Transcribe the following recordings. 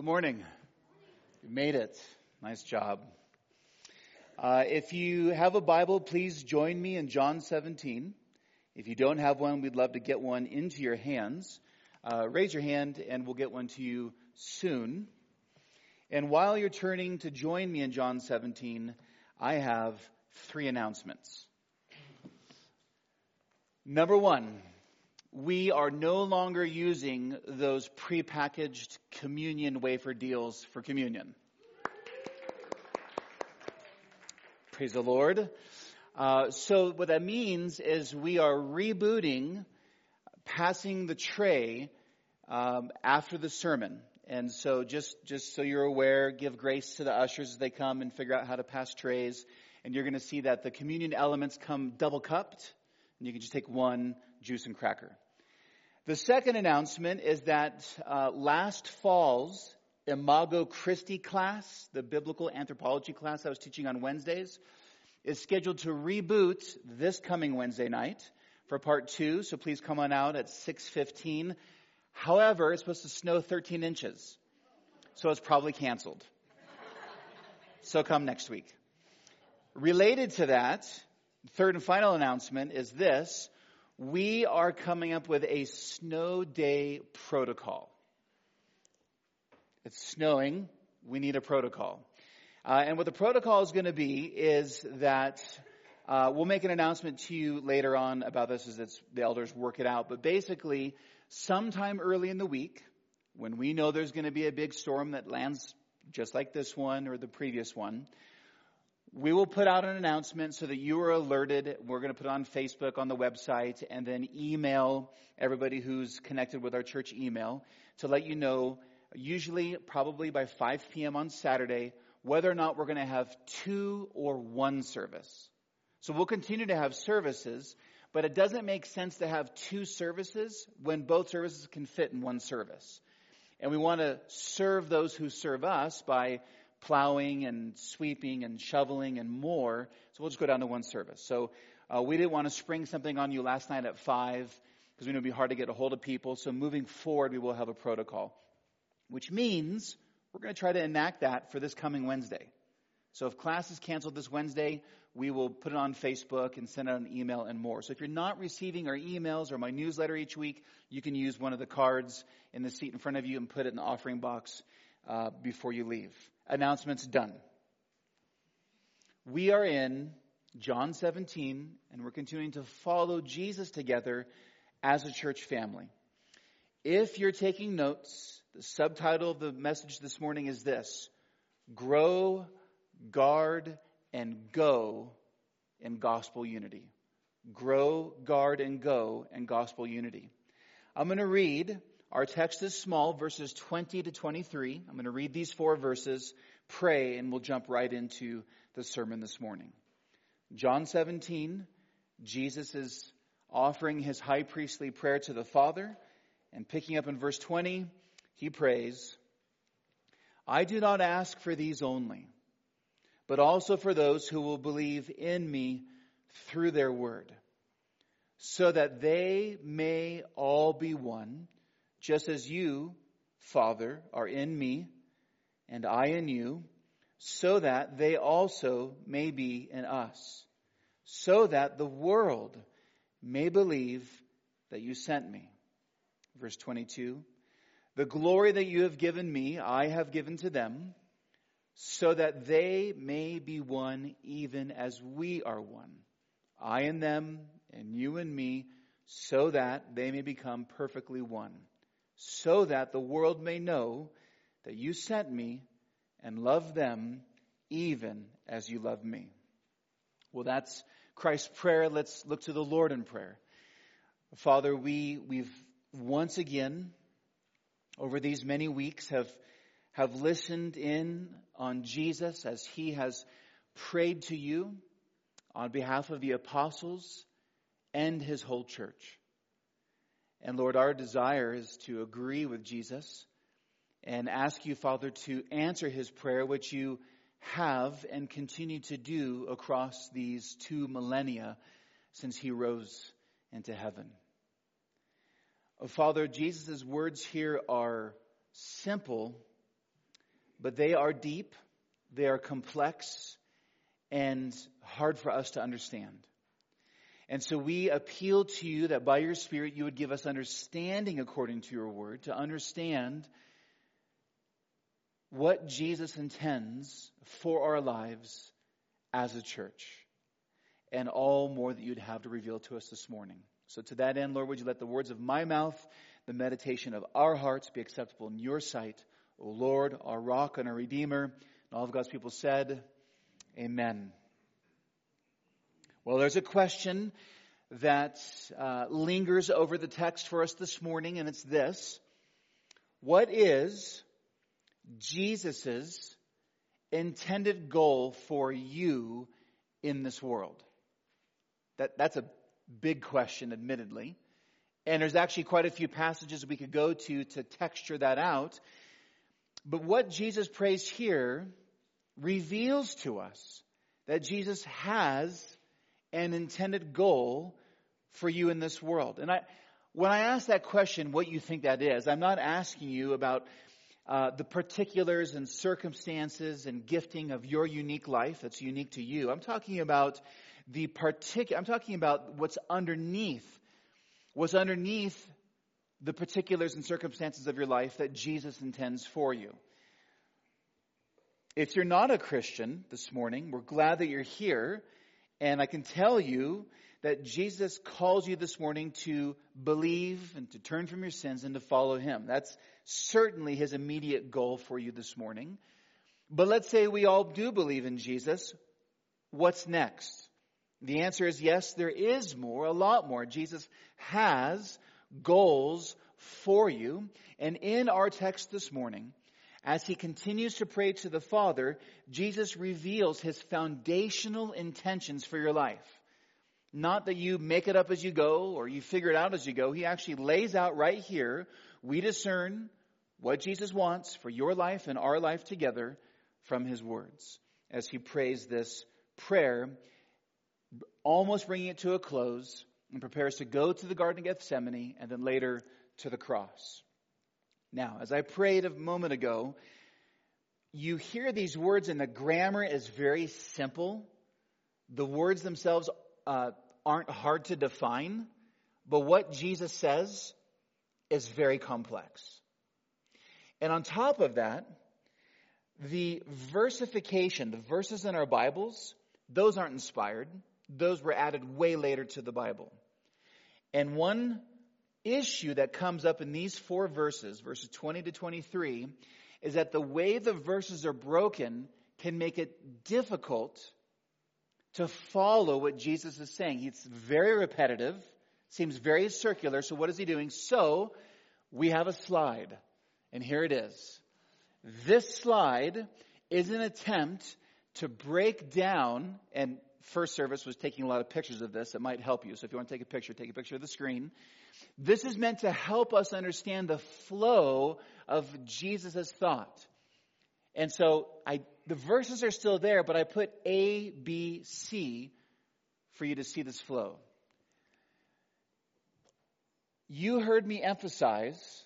Good morning. You made it. Nice job. Uh, if you have a Bible, please join me in John 17. If you don't have one, we'd love to get one into your hands. Uh, raise your hand and we'll get one to you soon. And while you're turning to join me in John 17, I have three announcements. Number one, we are no longer using those prepackaged communion wafer deals for communion. Praise the Lord. Uh, so what that means is we are rebooting, passing the tray um, after the sermon. And so just just so you're aware, give grace to the ushers as they come and figure out how to pass trays. And you're going to see that the communion elements come double cupped, and you can just take one juice and cracker. The second announcement is that uh, last fall's Imago Christi class, the biblical anthropology class I was teaching on Wednesdays, is scheduled to reboot this coming Wednesday night for part two. So please come on out at 6:15. However, it's supposed to snow 13 inches, so it's probably canceled. so come next week. Related to that, third and final announcement is this we are coming up with a snow day protocol. It's snowing. We need a protocol. Uh, and what the protocol is going to be is that uh, we'll make an announcement to you later on about this as the elders work it out. But basically, sometime early in the week, when we know there's going to be a big storm that lands just like this one or the previous one, we will put out an announcement so that you are alerted. We're going to put it on Facebook, on the website, and then email everybody who's connected with our church email to let you know, usually probably by 5 p.m. on Saturday, whether or not we're going to have two or one service. So we'll continue to have services, but it doesn't make sense to have two services when both services can fit in one service. And we want to serve those who serve us by plowing and sweeping and shoveling and more. So we'll just go down to one service. So uh, we didn't want to spring something on you last night at five because we know it'd be hard to get a hold of people. So moving forward, we will have a protocol, which means we're going to try to enact that for this coming Wednesday. So if class is canceled this Wednesday, we will put it on Facebook and send out an email and more. So if you're not receiving our emails or my newsletter each week, you can use one of the cards in the seat in front of you and put it in the offering box uh, before you leave announcements done. We are in John 17, and we're continuing to follow Jesus together as a church family. If you're taking notes, the subtitle of the message this morning is this Grow, Guard, and Go in Gospel Unity. Grow, guard, and go in gospel unity. I'm going to read our text is small, verses 20 to 23. I'm going to read these four verses, pray, and we'll jump right into the sermon this morning. John 17, Jesus is offering his high priestly prayer to the Father, and picking up in verse 20, he prays, I do not ask for these only, but also for those who will believe in me through their word, so that they may all be one just as you, Father, are in me, and I in you, so that they also may be in us, so that the world may believe that you sent me. Verse 22 The glory that you have given me, I have given to them, so that they may be one even as we are one. I in them, and you in me, so that they may become perfectly one so that the world may know that you sent me and love them even as you love me. Well, that's Christ's prayer. Let's look to the Lord in prayer. Father, we, we've once again, over these many weeks, have, have listened in on Jesus as he has prayed to you on behalf of the apostles and his whole church. And Lord, our desire is to agree with Jesus and ask you, Father, to answer his prayer, which you have and continue to do across these two millennia since he rose into heaven. Oh, Father, Jesus' words here are simple but they are deep, they are complex, and hard for us to understand. And so we appeal to you that by your Spirit you would give us understanding according to your word, to understand what Jesus intends for our lives as a church, and all more that you'd have to reveal to us this morning. So to that end, Lord, would you let the words of my mouth, the meditation of our hearts be acceptable in your sight, O Lord, our rock and our redeemer. And all of God's people said, Amen. Well, there's a question that uh, lingers over the text for us this morning, and it's this. What is Jesus' intended goal for you in this world? That, that's a big question, admittedly. And there's actually quite a few passages we could go to to texture that out. But what Jesus prays here reveals to us that Jesus has an intended goal for you in this world. And I, when I ask that question, what you think that is, I'm not asking you about uh, the particulars and circumstances and gifting of your unique life that's unique to you. I'm talking about the particular, I'm talking about what's underneath, what's underneath the particulars and circumstances of your life that Jesus intends for you. If you're not a Christian this morning, we're glad that you're here and I can tell you that Jesus calls you this morning to believe and to turn from your sins and to follow Him. That's certainly His immediate goal for you this morning. But let's say we all do believe in Jesus. What's next? The answer is yes, there is more, a lot more. Jesus has goals for you. And in our text this morning, as he continues to pray to the Father, Jesus reveals his foundational intentions for your life. Not that you make it up as you go or you figure it out as you go. He actually lays out right here. We discern what Jesus wants for your life and our life together from his words as he prays this prayer, almost bringing it to a close and prepares to go to the Garden of Gethsemane and then later to the cross. Now, as I prayed a moment ago, you hear these words and the grammar is very simple. The words themselves uh, aren't hard to define, but what Jesus says is very complex. And on top of that, the versification, the verses in our Bibles, those aren't inspired. Those were added way later to the Bible. And one issue that comes up in these four verses, verses 20 to 23, is that the way the verses are broken can make it difficult to follow what Jesus is saying. It's very repetitive, seems very circular. So, what is he doing? So, we have a slide, and here it is. This slide is an attempt to break down, and First Service was taking a lot of pictures of this. It might help you. So, if you want to take a picture, take a picture of the screen. This is meant to help us understand the flow of Jesus' thought. And so I, the verses are still there, but I put A, B, C for you to see this flow. You heard me emphasize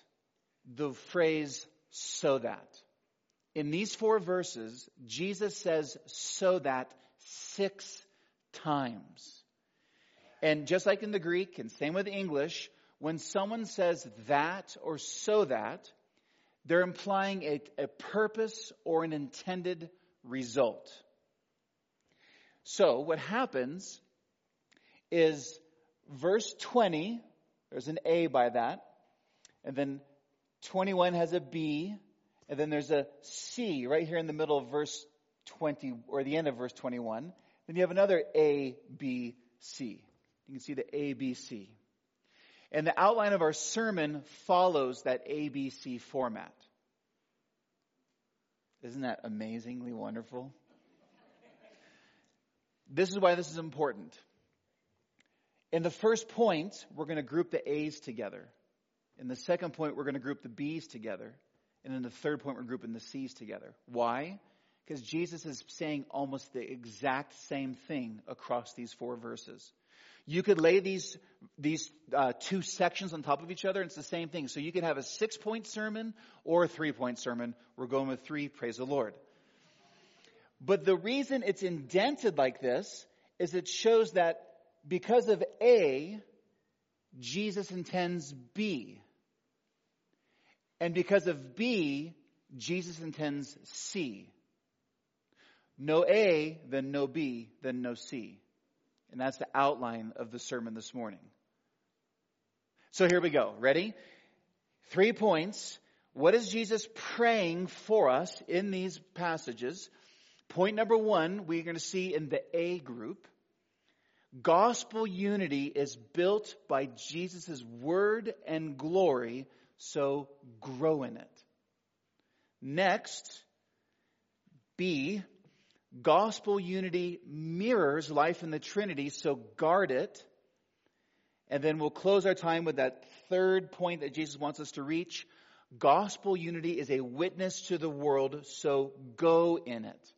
the phrase so that. In these four verses, Jesus says so that six times. And just like in the Greek, and same with English, when someone says that or so that, they're implying a, a purpose or an intended result. So what happens is verse 20, there's an A by that, and then 21 has a B, and then there's a C right here in the middle of verse 20, or the end of verse 21. Then you have another A, B, C. You can see the A, B, C. And the outline of our sermon follows that ABC format. Isn't that amazingly wonderful? This is why this is important. In the first point, we're going to group the A's together. In the second point, we're going to group the B's together. And in the third point, we're grouping the C's together. Why? Because Jesus is saying almost the exact same thing across these four verses. You could lay these these uh, two sections on top of each other, it's the same thing. So you could have a six point sermon or a three point sermon. We're going with three. Praise the Lord. But the reason it's indented like this is it shows that because of A, Jesus intends B. And because of B, Jesus intends C. No A, then no B, then no C. And that's the outline of the sermon this morning. So here we go. Ready? Three points. What is Jesus praying for us in these passages? Point number one, we're going to see in the A group. Gospel unity is built by Jesus' word and glory, so grow in it. Next, B, gospel unity mirrors life in the Trinity, so guard it. And then we'll close our time with that third point that Jesus wants us to reach. Gospel unity is a witness to the world, so go in it.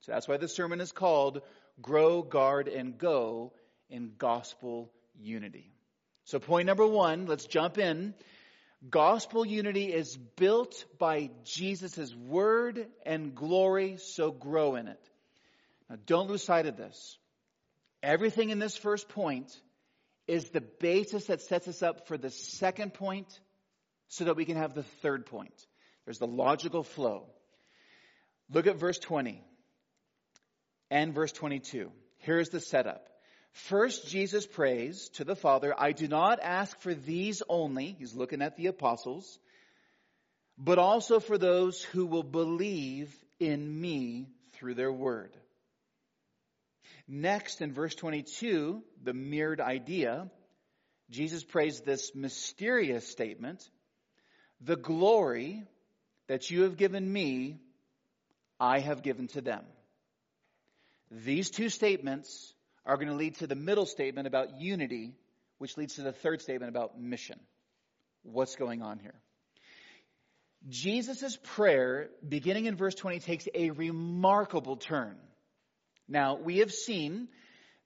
So that's why the sermon is called Grow, Guard, and Go in Gospel Unity. So point number one, let's jump in. Gospel unity is built by Jesus' word and glory, so grow in it. Now don't lose sight of this. Everything in this first point is the basis that sets us up for the second point so that we can have the third point. There's the logical flow. Look at verse 20 and verse 22. Here's the setup. First, Jesus prays to the Father, I do not ask for these only, he's looking at the apostles, but also for those who will believe in me through their word. Next, in verse 22, the mirrored idea, Jesus prays this mysterious statement The glory that you have given me, I have given to them. These two statements are going to lead to the middle statement about unity, which leads to the third statement about mission. What's going on here? Jesus' prayer, beginning in verse 20, takes a remarkable turn. Now, we have seen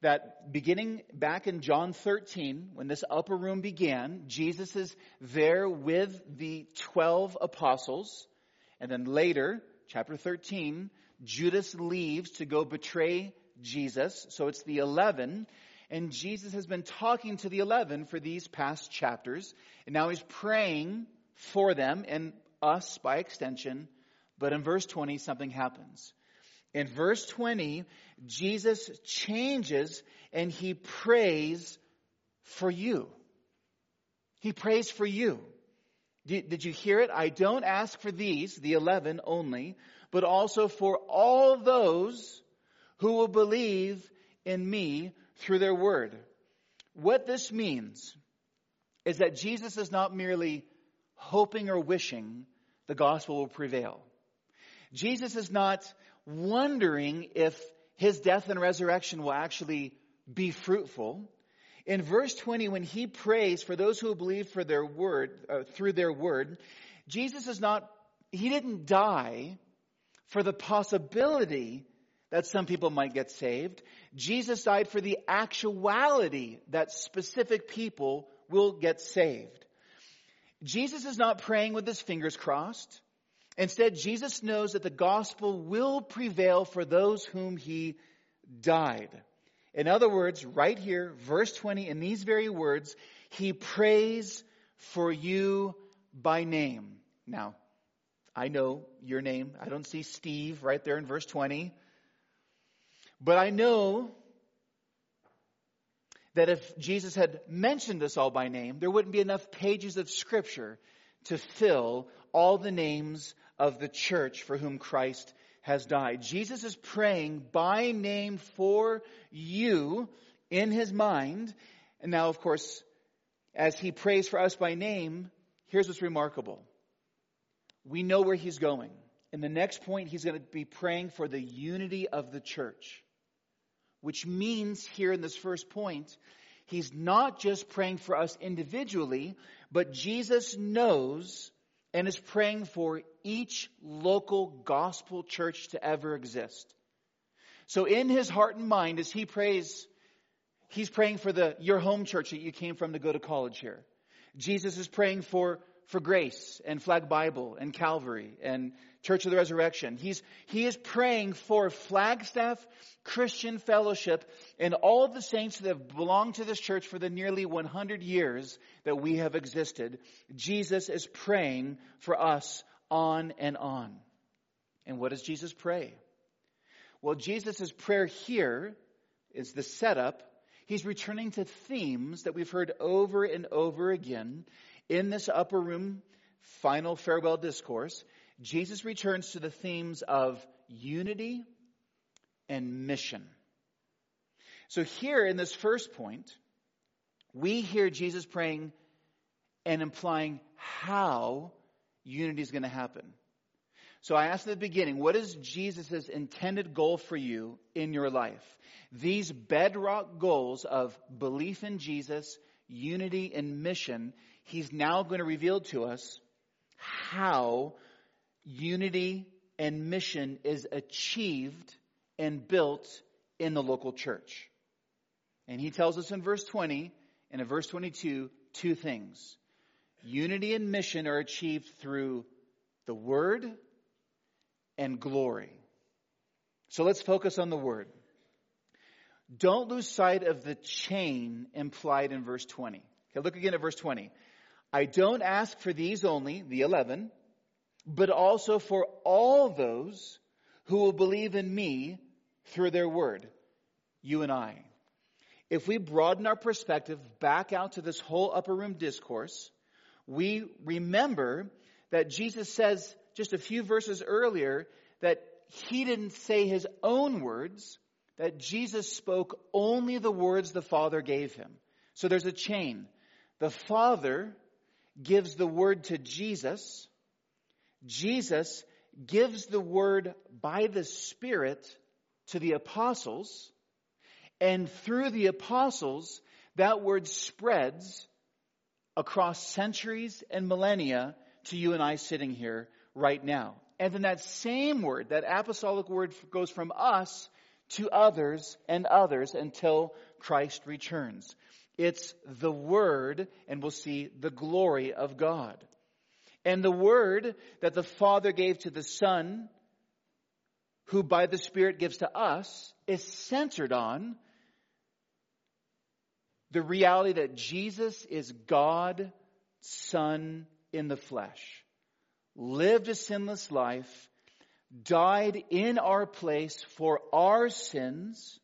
that beginning back in John 13, when this upper room began, Jesus is there with the 12 apostles. And then later, chapter 13, Judas leaves to go betray Jesus. So it's the 11. And Jesus has been talking to the 11 for these past chapters. And now he's praying for them and us by extension. But in verse 20, something happens. In verse 20, Jesus changes and he prays for you. He prays for you. Did, you hear it? I don't ask for these, the 11 only, but also for all those who will believe in me through their word. What this means is that Jesus is not merely hoping or wishing the gospel will prevail. Jesus is not wondering if his death and resurrection will actually be fruitful. In verse 20, when he prays for those who believe for their word, uh, through their word, Jesus is not, he didn't die for the possibility that some people might get saved. Jesus died for the actuality that specific people will get saved. Jesus is not praying with his fingers crossed. Instead, Jesus knows that the gospel will prevail for those whom he died. In other words, right here, verse 20, in these very words, he prays for you by name. Now, I know your name. I don't see Steve right there in verse 20. But I know that if Jesus had mentioned us all by name, there wouldn't be enough pages of scripture to fill all the names of the church for whom Christ has died. Jesus is praying by name for you in his mind. And now, of course, as he prays for us by name, here's what's remarkable. We know where he's going. In the next point, he's going to be praying for the unity of the church which means here in this first point, he's not just praying for us individually, but Jesus knows and is praying for each local gospel church to ever exist. So in his heart and mind, as he prays, he's praying for the, your home church that you came from to go to college here. Jesus is praying for, for grace and Flag Bible and Calvary and Church of the Resurrection. He's, he is praying for Flagstaff Christian Fellowship and all of the saints that have belonged to this church for the nearly 100 years that we have existed. Jesus is praying for us on and on. And what does Jesus pray? Well, Jesus' prayer here is the setup. He's returning to themes that we've heard over and over again in this upper room final farewell discourse. Jesus returns to the themes of unity and mission. So here in this first point, we hear Jesus praying and implying how unity is going to happen. So I asked at the beginning, what is Jesus' intended goal for you in your life? These bedrock goals of belief in Jesus, unity, and mission, he's now going to reveal to us how unity and mission is achieved and built in the local church. And he tells us in verse 20 and in verse 22 two things. Unity and mission are achieved through the word and glory. So let's focus on the word. Don't lose sight of the chain implied in verse 20. Okay, look again at verse 20. I don't ask for these only, the 11, but also for all those who will believe in me through their word, you and I. If we broaden our perspective back out to this whole upper room discourse, we remember that Jesus says just a few verses earlier that he didn't say his own words, that Jesus spoke only the words the Father gave him. So there's a chain. The Father gives the word to Jesus. Jesus gives the word by the Spirit to the apostles. And through the apostles, that word spreads across centuries and millennia to you and I sitting here right now. And then that same word, that apostolic word goes from us to others and others until Christ returns. It's the Word, and we'll see the glory of God. And the Word that the Father gave to the Son, who by the Spirit gives to us, is centered on the reality that Jesus is God, Son in the flesh, lived a sinless life, died in our place for our sins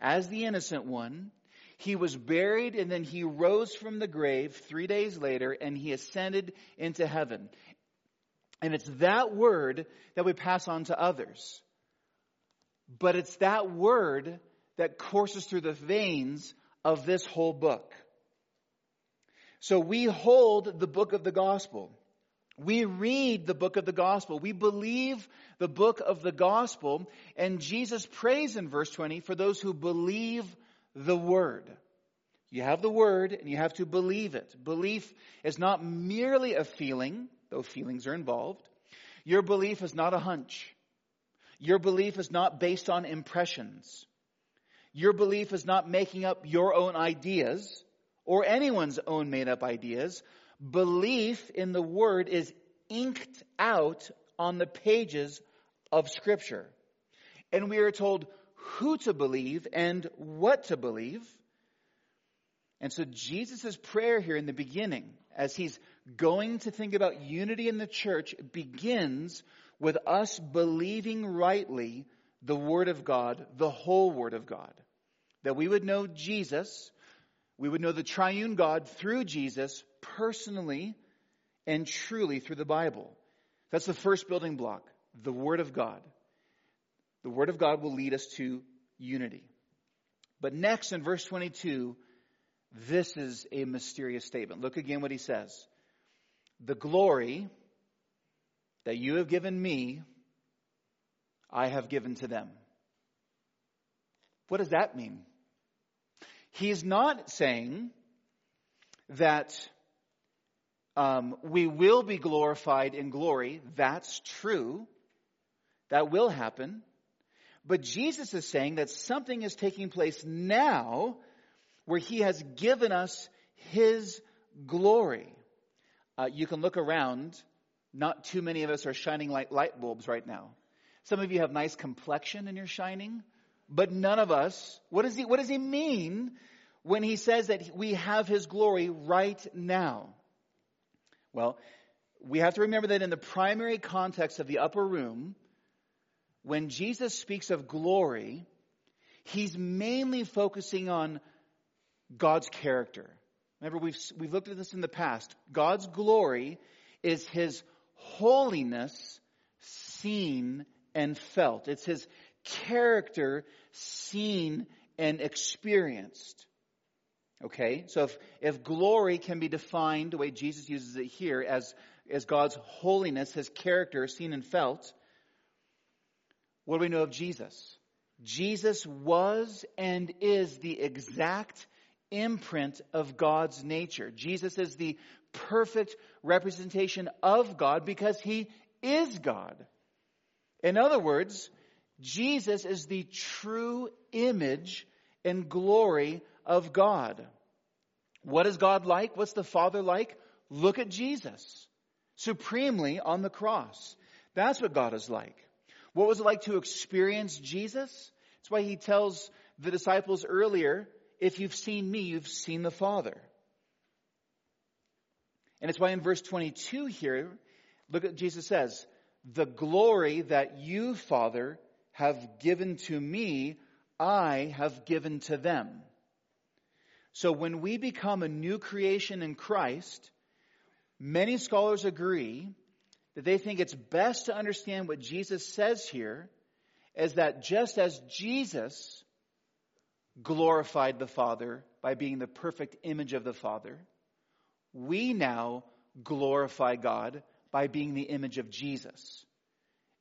as the innocent one, he was buried and then he rose from the grave three days later and he ascended into heaven. And it's that word that we pass on to others. But it's that word that courses through the veins of this whole book. So we hold the book of the gospel. We read the book of the gospel. We believe the book of the gospel. And Jesus prays in verse 20 for those who believe the Word. You have the Word and you have to believe it. Belief is not merely a feeling, though feelings are involved. Your belief is not a hunch. Your belief is not based on impressions. Your belief is not making up your own ideas or anyone's own made up ideas. Belief in the Word is inked out on the pages of Scripture. And we are told who to believe and what to believe. And so Jesus' prayer here in the beginning, as he's going to think about unity in the church, begins with us believing rightly the Word of God, the whole Word of God. That we would know Jesus, we would know the triune God through Jesus personally and truly through the Bible. That's the first building block, the Word of God the Word of God will lead us to unity. But next in verse 22, this is a mysterious statement. Look again what he says. The glory that you have given me, I have given to them. What does that mean? He's not saying that um, we will be glorified in glory. That's true. That will happen. But Jesus is saying that something is taking place now where he has given us his glory. Uh, you can look around. Not too many of us are shining like light bulbs right now. Some of you have nice complexion and you're shining, but none of us. What does he, what does he mean when he says that we have his glory right now? Well, we have to remember that in the primary context of the upper room, when Jesus speaks of glory, he's mainly focusing on God's character. Remember, we've, we've looked at this in the past. God's glory is his holiness seen and felt. It's his character seen and experienced. Okay? So if, if glory can be defined the way Jesus uses it here as, as God's holiness, his character seen and felt, what do we know of Jesus? Jesus was and is the exact imprint of God's nature. Jesus is the perfect representation of God because he is God. In other words, Jesus is the true image and glory of God. What is God like? What's the Father like? Look at Jesus. Supremely on the cross. That's what God is like. What was it like to experience Jesus? That's why he tells the disciples earlier, if you've seen me, you've seen the Father. And it's why in verse 22 here, look at Jesus says, the glory that you, Father, have given to me, I have given to them. So when we become a new creation in Christ, many scholars agree that they think it's best to understand what Jesus says here is that just as Jesus glorified the Father by being the perfect image of the Father, we now glorify God by being the image of Jesus.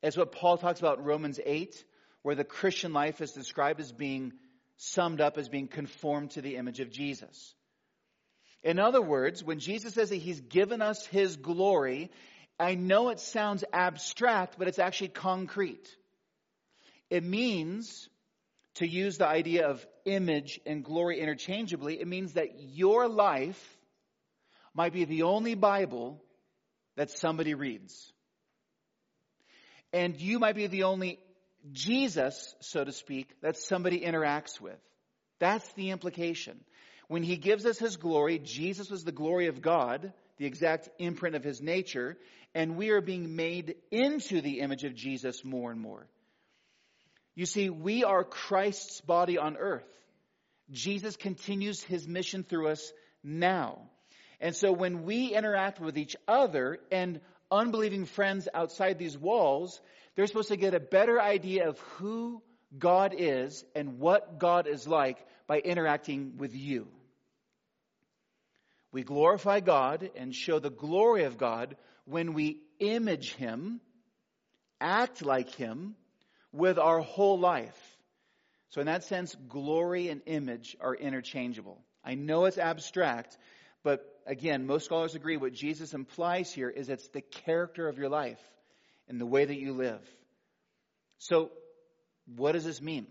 As what Paul talks about in Romans 8, where the Christian life is described as being summed up as being conformed to the image of Jesus. In other words, when Jesus says that he's given us his glory, I know it sounds abstract, but it's actually concrete. It means to use the idea of image and glory interchangeably, it means that your life might be the only Bible that somebody reads. And you might be the only Jesus, so to speak, that somebody interacts with. That's the implication. When he gives us his glory, Jesus was the glory of God, the exact imprint of his nature, and we are being made into the image of Jesus more and more. You see, we are Christ's body on earth. Jesus continues his mission through us now. And so when we interact with each other and unbelieving friends outside these walls, they're supposed to get a better idea of who God is and what God is like by interacting with you. We glorify God and show the glory of God when we image Him, act like Him with our whole life. So, in that sense, glory and image are interchangeable. I know it's abstract, but again, most scholars agree what Jesus implies here is it's the character of your life and the way that you live. So, what does this mean?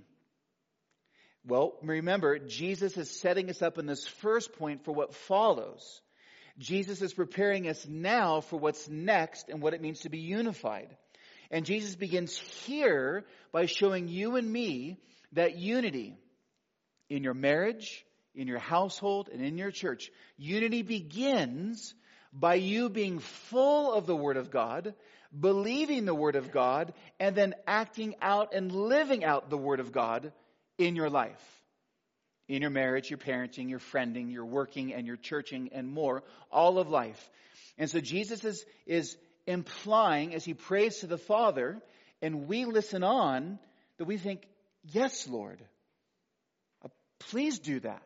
Well, remember, Jesus is setting us up in this first point for what follows. Jesus is preparing us now for what's next and what it means to be unified. And Jesus begins here by showing you and me that unity in your marriage, in your household, and in your church, unity begins by you being full of the Word of God, believing the Word of God, and then acting out and living out the Word of God in your life. In your marriage, your parenting, your friending, your working, and your churching, and more, all of life. And so Jesus is, is implying as he prays to the Father, and we listen on, that we think, Yes, Lord, uh, please do that.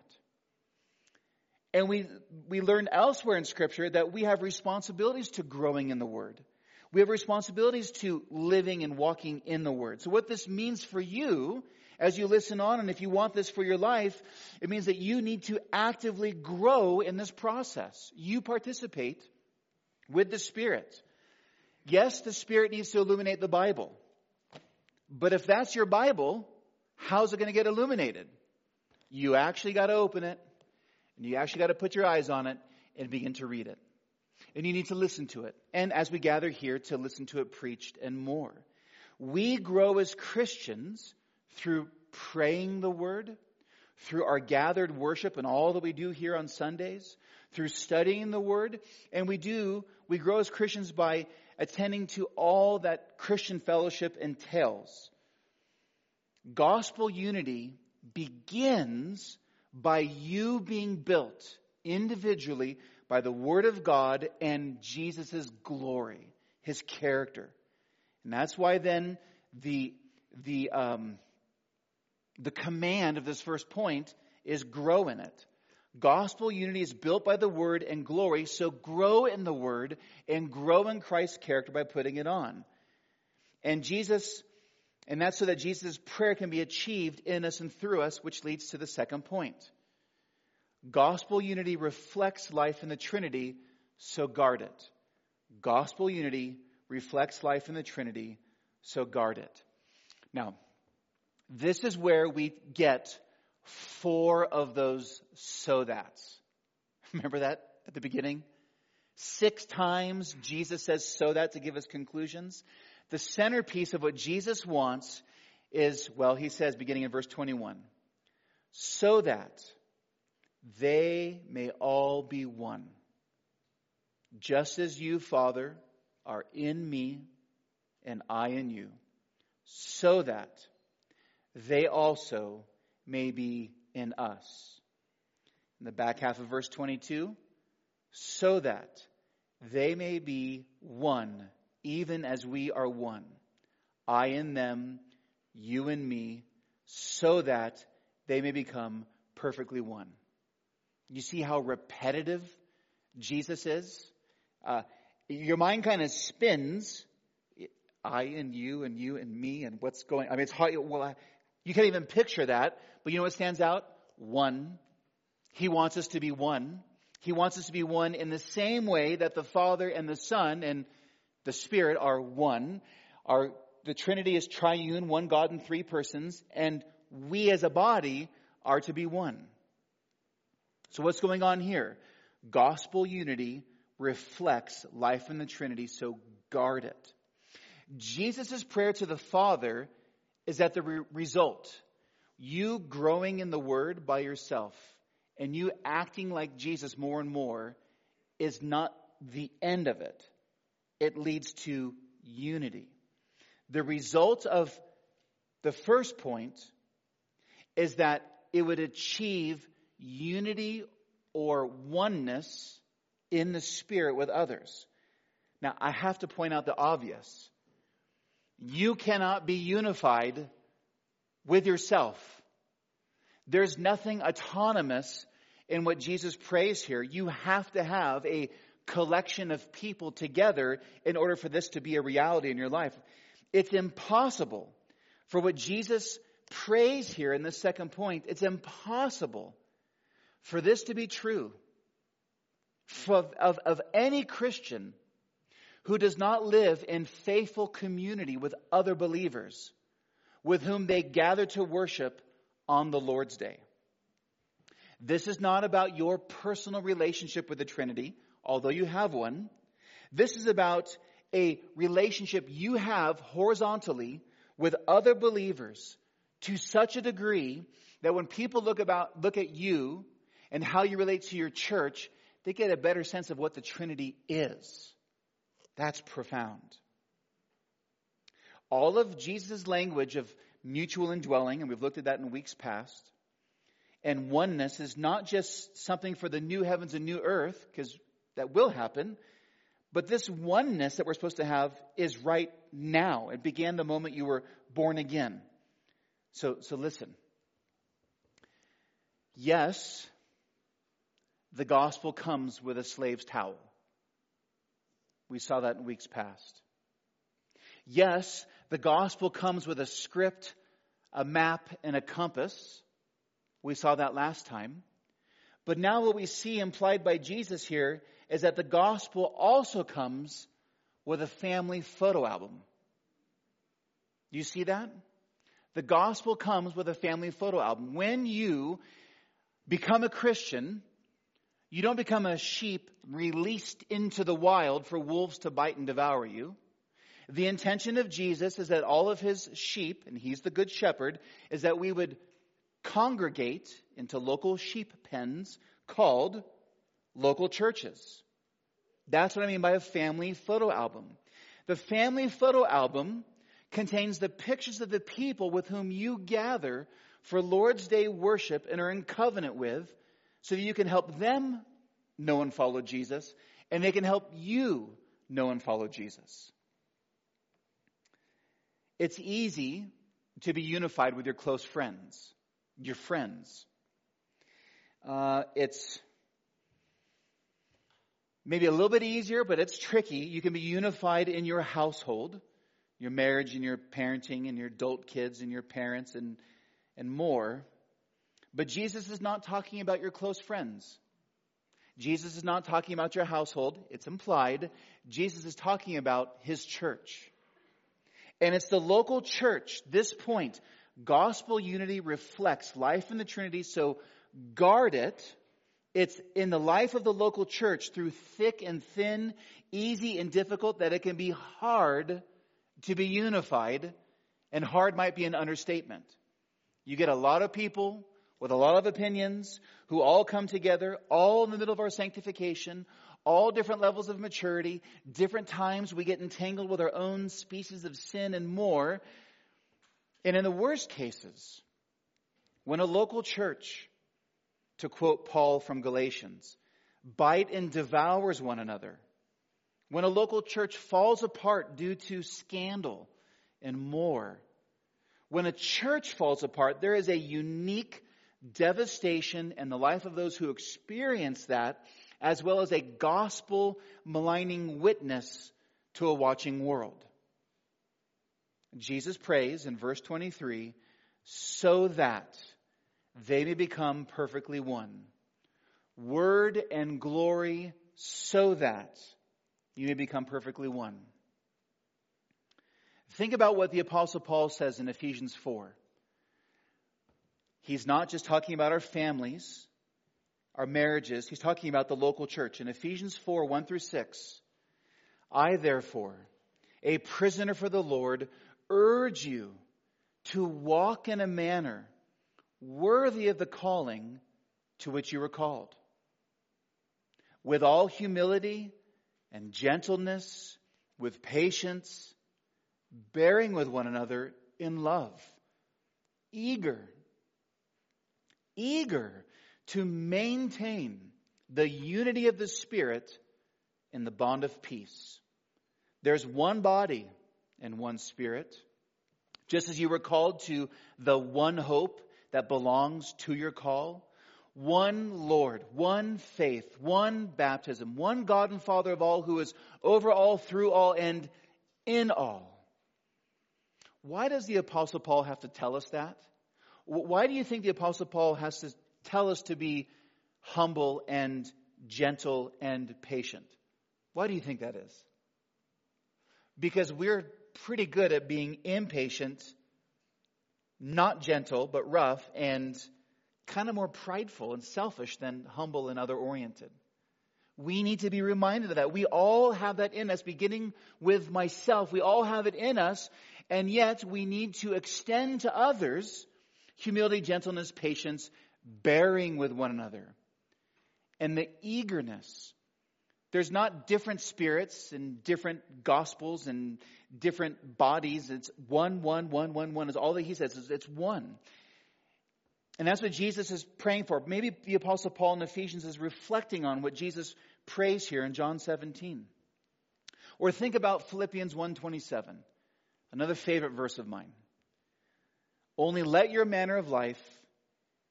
And we, we learn elsewhere in Scripture that we have responsibilities to growing in the Word. We have responsibilities to living and walking in the Word. So, what this means for you as you listen on, and if you want this for your life, it means that you need to actively grow in this process. You participate with the Spirit. Yes, the Spirit needs to illuminate the Bible. But if that's your Bible, how's it going to get illuminated? You actually got to open it. And you actually got to put your eyes on it and begin to read it. And you need to listen to it. And as we gather here, to listen to it preached and more. We grow as Christians through praying the word, through our gathered worship and all that we do here on Sundays, through studying the word, and we do, we grow as Christians by attending to all that Christian fellowship entails. Gospel unity begins by you being built individually by the Word of God and Jesus' glory, His character. And that's why then the, the, um, the command of this first point is grow in it. Gospel unity is built by the Word and glory, so grow in the Word and grow in Christ's character by putting it on. And Jesus, and that's so that Jesus' prayer can be achieved in us and through us, which leads to the second point. Gospel unity reflects life in the Trinity, so guard it. Gospel unity reflects life in the Trinity, so guard it. Now, this is where we get four of those so that's. Remember that at the beginning? Six times Jesus says so that to give us conclusions. The centerpiece of what Jesus wants is, well, he says beginning in verse 21, so that they may all be one. Just as you, Father, are in me and I in you, so that they also may be in us. In the back half of verse 22, so that they may be one, even as we are one. I in them, you in me, so that they may become perfectly one. You see how repetitive Jesus is? Uh, your mind kind of spins. I and you and you and me and what's going. I mean, it's hard. Well, you can't even picture that. But you know what stands out? One. He wants us to be one. He wants us to be one in the same way that the Father and the Son and the Spirit are one. Our, the Trinity is triune, one God in three persons, and we as a body are to be one. So what's going on here? Gospel unity reflects life in the Trinity, so guard it. Jesus' prayer to the Father is that the re- result, you growing in the Word by yourself and you acting like Jesus more and more, is not the end of it. It leads to unity. The result of the first point is that it would achieve unity or oneness in the Spirit with others. Now, I have to point out the obvious. You cannot be unified with yourself. There's nothing autonomous in what Jesus prays here. You have to have a collection of people together in order for this to be a reality in your life. It's impossible for what Jesus prays here in the second point. It's impossible for this to be true of, of, of any Christian who does not live in faithful community with other believers with whom they gather to worship on the Lord's day. This is not about your personal relationship with the Trinity, although you have one. This is about a relationship you have horizontally with other believers to such a degree that when people look about, look at you and how you relate to your church, they get a better sense of what the Trinity is. That's profound. All of Jesus' language of mutual indwelling, and we've looked at that in weeks past, and oneness is not just something for the new heavens and new earth, because that will happen, but this oneness that we're supposed to have is right now. It began the moment you were born again. So, so listen. Yes, the gospel comes with a slave's towel. We saw that in weeks past. Yes, the gospel comes with a script, a map, and a compass. We saw that last time. But now what we see implied by Jesus here is that the gospel also comes with a family photo album. Do you see that? The gospel comes with a family photo album. When you become a Christian, You don't become a sheep released into the wild for wolves to bite and devour you. The intention of Jesus is that all of his sheep, and he's the good shepherd, is that we would congregate into local sheep pens called local churches. That's what I mean by a family photo album. The family photo album contains the pictures of the people with whom you gather for Lord's Day worship and are in covenant with so that you can help them know and follow Jesus and they can help you know and follow Jesus. It's easy to be unified with your close friends, your friends. Uh, it's maybe a little bit easier, but it's tricky. You can be unified in your household, your marriage and your parenting and your adult kids and your parents and, and more. But Jesus is not talking about your close friends. Jesus is not talking about your household. It's implied. Jesus is talking about his church. And it's the local church, this point. Gospel unity reflects life in the Trinity, so guard it it's in the life of the local church through thick and thin, easy and difficult that it can be hard to be unified, and hard might be an understatement. You get a lot of people with a lot of opinions who all come together, all in the middle of our sanctification, all different levels of maturity, different times we get entangled with our own species of sin and more. And in the worst cases, when a local church to quote Paul from Galatians, bite and devours one another. When a local church falls apart due to scandal and more. When a church falls apart, there is a unique devastation in the life of those who experience that, as well as a gospel maligning witness to a watching world. Jesus prays in verse 23, so that they may become perfectly one. Word and glory so that you may become perfectly one. Think about what the apostle Paul says in Ephesians 4. He's not just talking about our families, our marriages. He's talking about the local church. In Ephesians 4, 1 through 6, I therefore, a prisoner for the Lord, urge you to walk in a manner worthy of the calling to which you were called. With all humility and gentleness, with patience, bearing with one another in love, eager, eager to maintain the unity of the Spirit in the bond of peace. There's one body and one Spirit. Just as you were called to the one hope that belongs to your call? One Lord, one faith, one baptism, one God and Father of all who is over all, through all, and in all. Why does the Apostle Paul have to tell us that? Why do you think the Apostle Paul has to tell us to be humble and gentle and patient? Why do you think that is? Because we're pretty good at being impatient not gentle, but rough, and kind of more prideful and selfish than humble and other oriented. We need to be reminded of that. We all have that in us, beginning with myself. We all have it in us, and yet we need to extend to others humility, gentleness, patience, bearing with one another, and the eagerness there's not different spirits and different gospels and different bodies. It's one, one, one, one, one is all that he says. It's one. And that's what Jesus is praying for. Maybe the apostle Paul in Ephesians is reflecting on what Jesus prays here in John 17. Or think about Philippians 1:27, another favorite verse of mine. Only let your manner of life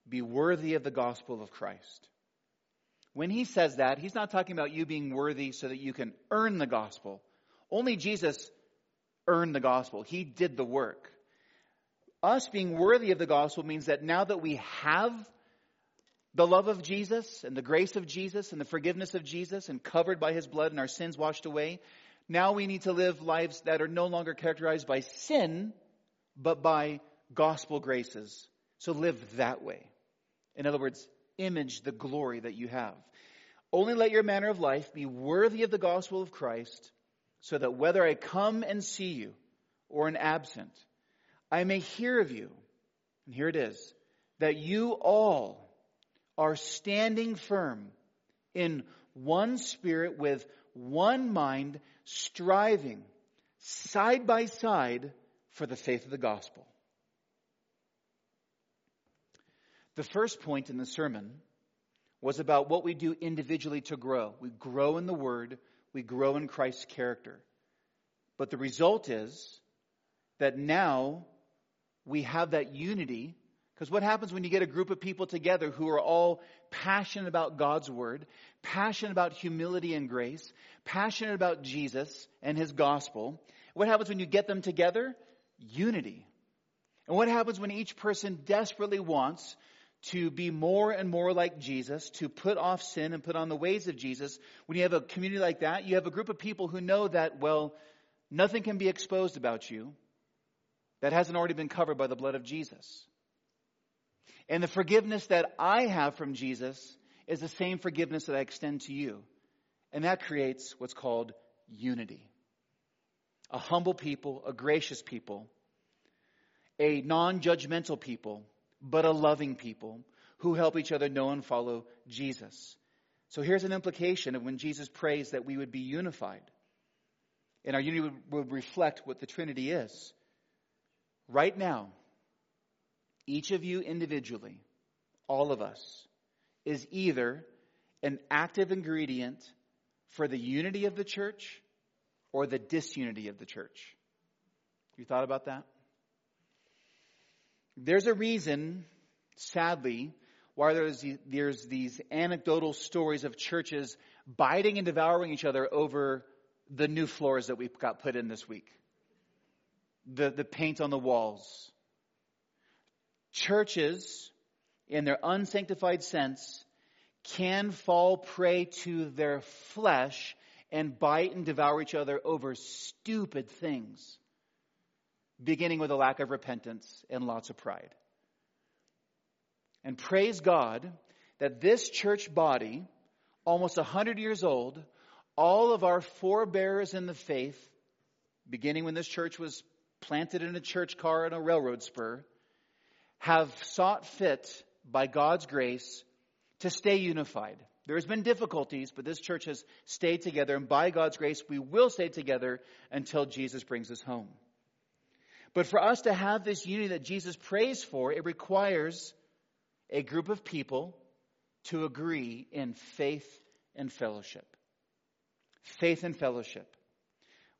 be worthy of the gospel of Christ. When he says that, he's not talking about you being worthy so that you can earn the gospel. Only Jesus earned the gospel. He did the work. Us being worthy of the gospel means that now that we have the love of Jesus and the grace of Jesus and the forgiveness of Jesus and covered by his blood and our sins washed away, now we need to live lives that are no longer characterized by sin, but by gospel graces. So live that way. In other words, image the glory that you have. Only let your manner of life be worthy of the gospel of Christ, so that whether I come and see you or am absent, I may hear of you. And here it is that you all are standing firm in one spirit with one mind, striving side by side for the faith of the gospel. The first point in the sermon was about what we do individually to grow. We grow in the Word, we grow in Christ's character. But the result is that now we have that unity. Because what happens when you get a group of people together who are all passionate about God's Word, passionate about humility and grace, passionate about Jesus and His gospel? What happens when you get them together? Unity. And what happens when each person desperately wants to be more and more like Jesus, to put off sin and put on the ways of Jesus, when you have a community like that, you have a group of people who know that, well, nothing can be exposed about you that hasn't already been covered by the blood of Jesus. And the forgiveness that I have from Jesus is the same forgiveness that I extend to you. And that creates what's called unity. A humble people, a gracious people, a non judgmental people but a loving people who help each other know and follow Jesus. So here's an implication of when Jesus prays that we would be unified. And our unity would, reflect what the Trinity is. Right now, each of you individually, all of us, is either an active ingredient for the unity of the church or the disunity of the church. You thought about that? There's a reason, sadly, why there's, there's these anecdotal stories of churches biting and devouring each other over the new floors that we got put in this week, the, the paint on the walls. Churches, in their unsanctified sense, can fall prey to their flesh and bite and devour each other over stupid things beginning with a lack of repentance and lots of pride. And praise God that this church body, almost 100 years old, all of our forebears in the faith, beginning when this church was planted in a church car in a railroad spur, have sought fit by God's grace to stay unified. There has been difficulties, but this church has stayed together, and by God's grace, we will stay together until Jesus brings us home. But for us to have this unity that Jesus prays for, it requires a group of people to agree in faith and fellowship. Faith and fellowship.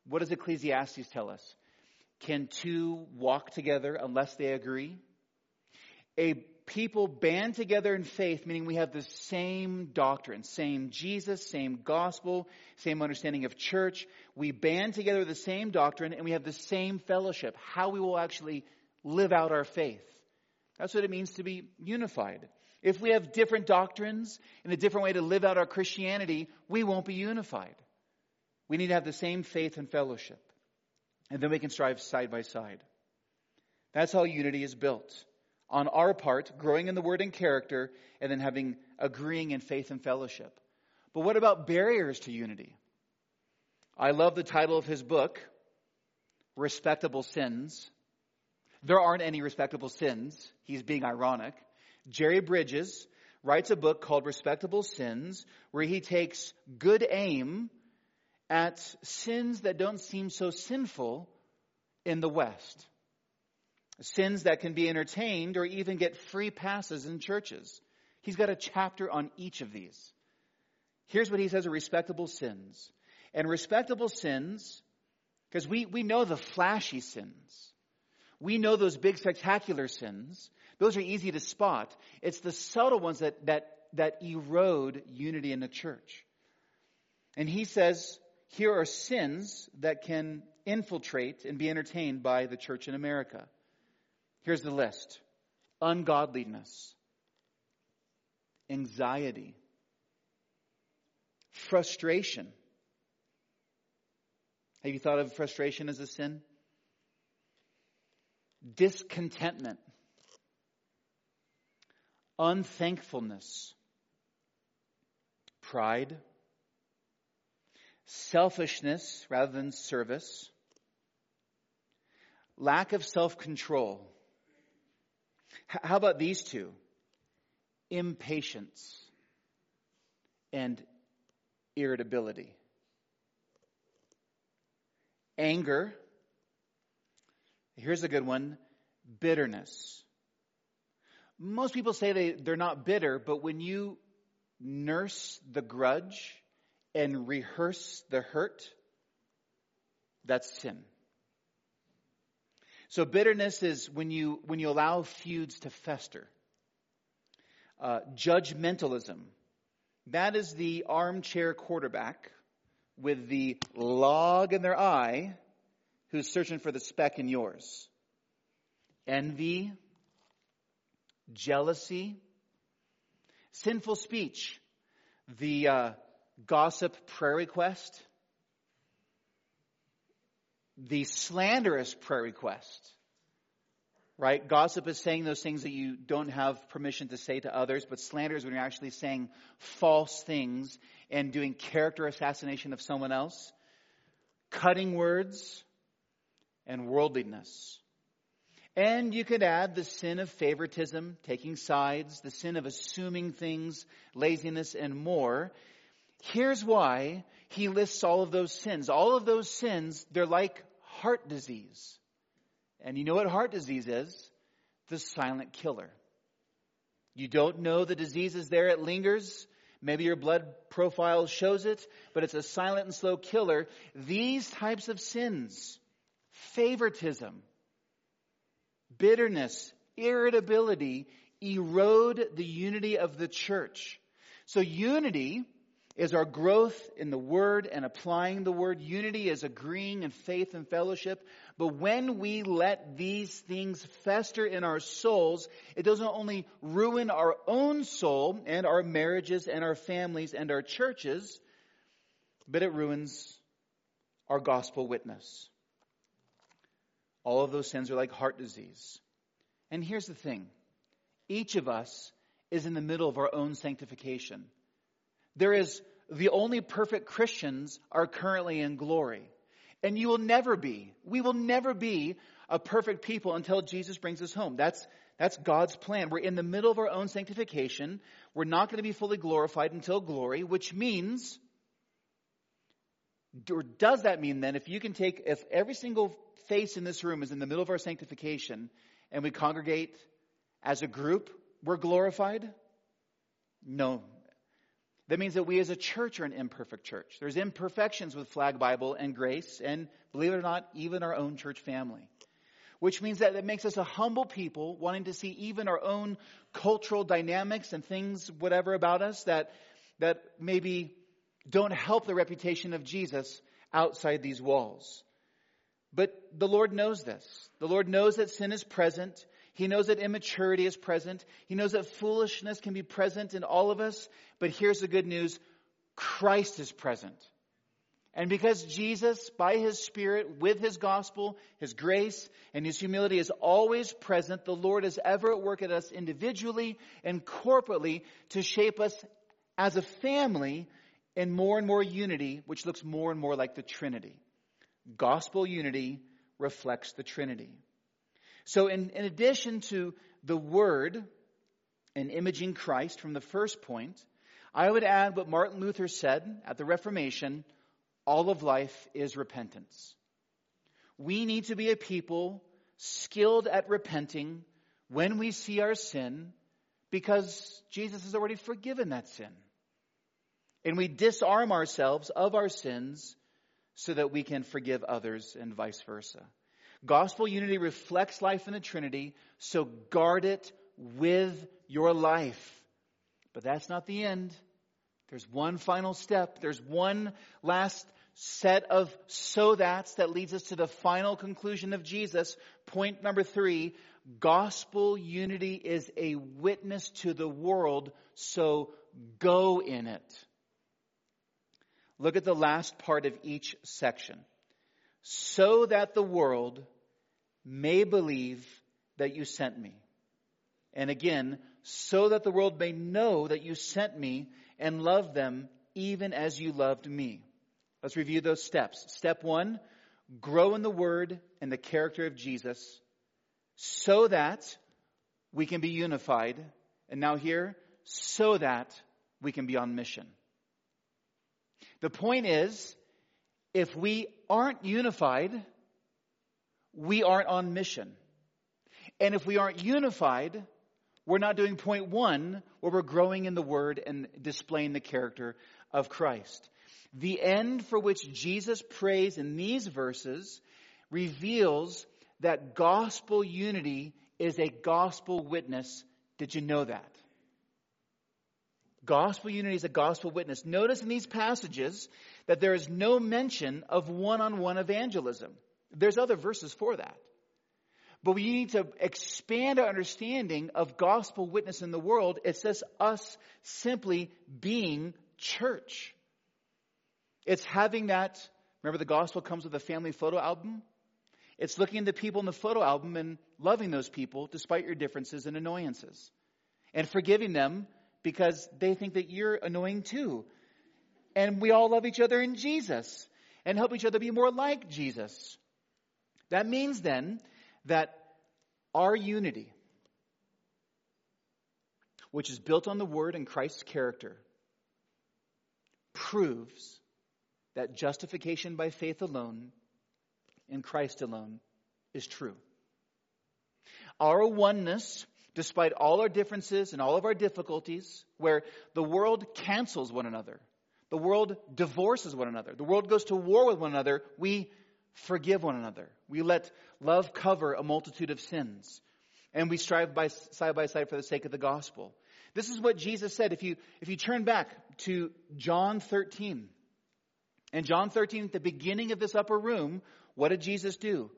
What does Ecclesiastes tell us? Can two walk together unless they agree? A people band together in faith, meaning we have the same doctrine, same Jesus, same gospel, same understanding of church. We band together the same doctrine and we have the same fellowship, how we will actually live out our faith. That's what it means to be unified. If we have different doctrines and a different way to live out our Christianity, we won't be unified. We need to have the same faith and fellowship. And then we can strive side by side. That's how unity is built on our part, growing in the word and character, and then having agreeing in faith and fellowship. But what about barriers to unity? I love the title of his book, Respectable Sins. There aren't any respectable sins. He's being ironic. Jerry Bridges writes a book called Respectable Sins, where he takes good aim at sins that don't seem so sinful in the West sins that can be entertained or even get free passes in churches. He's got a chapter on each of these. Here's what he says are respectable sins. And respectable sins, because we, we know the flashy sins. We know those big spectacular sins. Those are easy to spot. It's the subtle ones that, that, that erode unity in the church. And he says, here are sins that can infiltrate and be entertained by the church in America. Here's the list ungodliness, anxiety, frustration. Have you thought of frustration as a sin? Discontentment, unthankfulness, pride, selfishness rather than service, lack of self control. How about these two? Impatience and irritability. Anger. Here's a good one bitterness. Most people say they, they're not bitter, but when you nurse the grudge and rehearse the hurt, that's sin. So bitterness is when you, when you allow feuds to fester. Uh, judgmentalism. That is the armchair quarterback with the log in their eye who's searching for the speck in yours. Envy, jealousy, sinful speech, the uh, gossip prayer request, the slanderous prayer request. Right? Gossip is saying those things that you don't have permission to say to others, but slander is when you're actually saying false things and doing character assassination of someone else. Cutting words and worldliness. And you could add the sin of favoritism, taking sides, the sin of assuming things, laziness, and more. Here's why he lists all of those sins. All of those sins, they're like heart disease. And you know what heart disease is? The silent killer. You don't know the disease is there, it lingers. Maybe your blood profile shows it, but it's a silent and slow killer. These types of sins, favoritism, bitterness, irritability, erode the unity of the church. So unity is our growth in the Word and applying the Word. Unity is agreeing in faith and fellowship. But when we let these things fester in our souls, it doesn't only ruin our own soul and our marriages and our families and our churches, but it ruins our gospel witness. All of those sins are like heart disease. And here's the thing each of us is in the middle of our own sanctification. There is the only perfect Christians are currently in glory. And you will never be. We will never be a perfect people until Jesus brings us home. That's, that's God's plan. We're in the middle of our own sanctification. We're not going to be fully glorified until glory, which means, or does that mean then, if you can take, if every single face in this room is in the middle of our sanctification and we congregate as a group, we're glorified? No, that means that we as a church are an imperfect church. There's imperfections with Flag Bible and Grace, and believe it or not, even our own church family. Which means that it makes us a humble people wanting to see even our own cultural dynamics and things, whatever about us that, that maybe don't help the reputation of Jesus outside these walls. But the Lord knows this. The Lord knows that sin is present. He knows that immaturity is present. He knows that foolishness can be present in all of us. But here's the good news Christ is present. And because Jesus, by His Spirit, with His gospel, His grace, and His humility is always present, the Lord is ever at work at us individually and corporately to shape us as a family in more and more unity, which looks more and more like the Trinity. Gospel unity reflects the Trinity. So, in, in addition to the Word and imaging Christ from the first point, I would add what Martin Luther said at the Reformation all of life is repentance. We need to be a people skilled at repenting when we see our sin because Jesus has already forgiven that sin. And we disarm ourselves of our sins so that we can forgive others and vice versa. Gospel unity reflects life in the Trinity, so guard it with your life. But that's not the end. There's one final step. There's one last set of so that's that leads us to the final conclusion of Jesus. Point number three, gospel unity is a witness to the world, so go in it. Look at the last part of each section so that the world may believe that you sent me. And again, so that the world may know that you sent me and love them even as you loved me. Let's review those steps. Step one, grow in the word and the character of Jesus so that we can be unified. And now here, so that we can be on mission. The point is, if we aren't unified, we aren't on mission. And if we aren't unified, we're not doing point one, where we're growing in the Word and displaying the character of Christ. The end for which Jesus prays in these verses reveals that gospel unity is a gospel witness. Did you know that? Gospel unity is a gospel witness. Notice in these passages that there is no mention of one on one evangelism. There's other verses for that. But we need to expand our understanding of gospel witness in the world. It says us simply being church. It's having that, remember the gospel comes with a family photo album? It's looking at the people in the photo album and loving those people despite your differences and annoyances. And forgiving them because they think that you're annoying too. And we all love each other in Jesus and help each other be more like Jesus. That means then that our unity, which is built on the Word and Christ's character, proves that justification by faith alone in Christ alone is true. Our oneness, despite all our differences and all of our difficulties, where the world cancels one another, the world divorces one another, the world goes to war with one another, we forgive one another. We let love cover a multitude of sins. And we strive by, side by side for the sake of the gospel. This is what Jesus said. If you, if you turn back to John 13, in John 13, at the beginning of this upper room, what did Jesus do?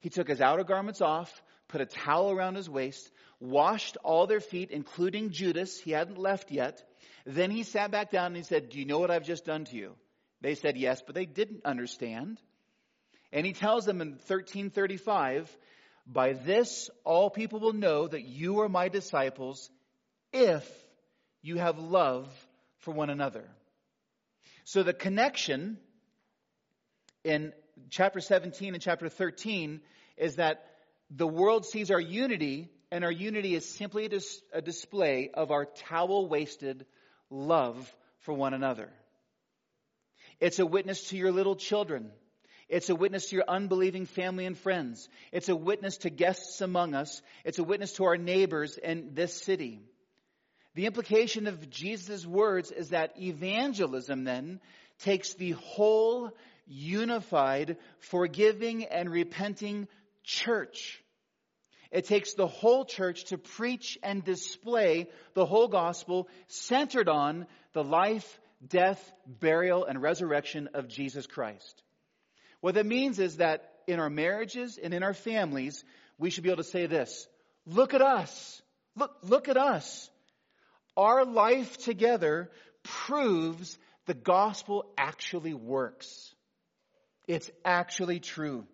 He took his outer garments off, put a towel around his waist, washed all their feet, including Judas. He hadn't left yet. Then he sat back down and he said, Do you know what I've just done to you? They said yes, but they didn't understand. And he tells them in 1335, by this all people will know that you are my disciples if you have love for one another. So the connection in chapter 17 and chapter 13 is that the world sees our unity, and our unity is simply a, dis- a display of our towel waisted love for one another. It's a witness to your little children. It's a witness to your unbelieving family and friends. It's a witness to guests among us. It's a witness to our neighbors in this city. The implication of Jesus' words is that evangelism then takes the whole unified, forgiving, and repenting church. It takes the whole church to preach and display the whole gospel centered on the life, death, burial, and resurrection of Jesus Christ. What that means is that in our marriages and in our families, we should be able to say this. Look at us. Look, look at us. Our life together proves the gospel actually works. It's actually true.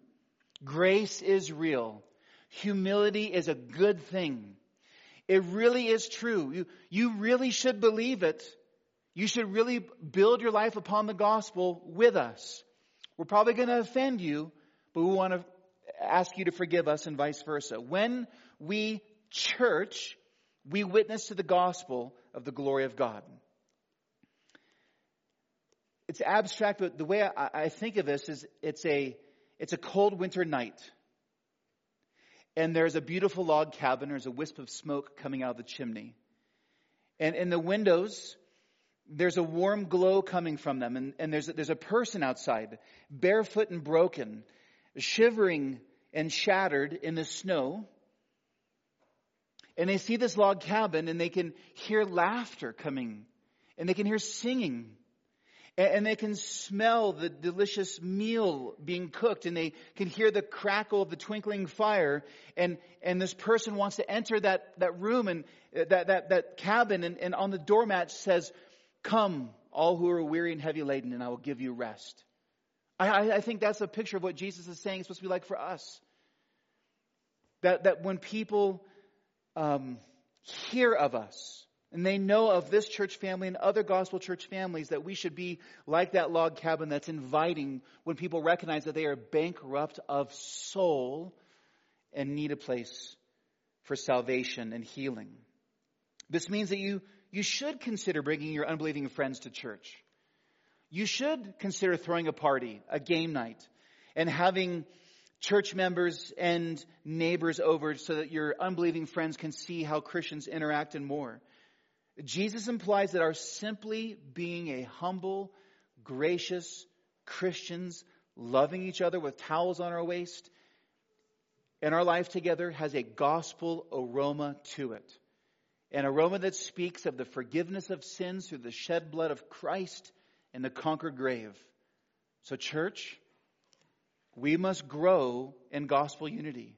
Grace is real. Humility is a good thing. It really is true. You, you really should believe it. You should really build your life upon the gospel with us. We're probably going to offend you, but we want to ask you to forgive us and vice versa. When we church, we witness to the gospel of the glory of God. It's abstract, but the way I, I think of this is it's a, it's a cold winter night. And there's a beautiful log cabin. There's a wisp of smoke coming out of the chimney. And in the windows, there's a warm glow coming from them, and, and there's, a, there's a person outside, barefoot and broken, shivering and shattered in the snow. And they see this log cabin, and they can hear laughter coming, and they can hear singing, and they can smell the delicious meal being cooked, and they can hear the crackle of the twinkling fire, and, and this person wants to enter that, that room and that, that, that cabin, and, and on the doormat says, Come, all who are weary and heavy laden, and I will give you rest. I, I, think that's a picture of what Jesus is saying is supposed to be like for us. That, that when people um, hear of us, And they know of this church family and other gospel church families that we should be like that log cabin that's inviting when people recognize that they are bankrupt of soul and need a place for salvation and healing. This means that you, you should consider bringing your unbelieving friends to church. You should consider throwing a party, a game night, and having church members and neighbors over so that your unbelieving friends can see how Christians interact and more. Jesus implies that our simply being a humble, gracious Christians, loving each other with towels on our waist, and our life together has a gospel aroma to it. An aroma that speaks of the forgiveness of sins through the shed blood of Christ and the conquered grave. So, church, we must grow in gospel unity,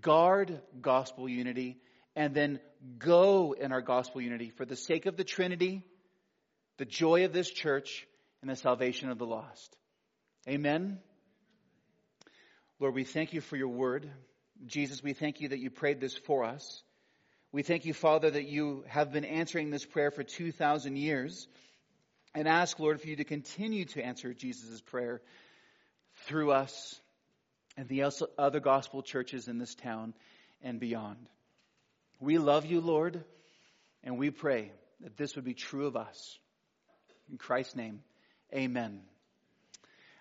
guard gospel unity, and then go in our gospel unity for the sake of the Trinity, the joy of this church, and the salvation of the lost. Amen. Lord, we thank you for your word. Jesus, we thank you that you prayed this for us. We thank you, Father, that you have been answering this prayer for 2,000 years. And ask, Lord, for you to continue to answer Jesus' prayer through us and the other gospel churches in this town and beyond. We love you, Lord, and we pray that this would be true of us. In Christ's name, amen.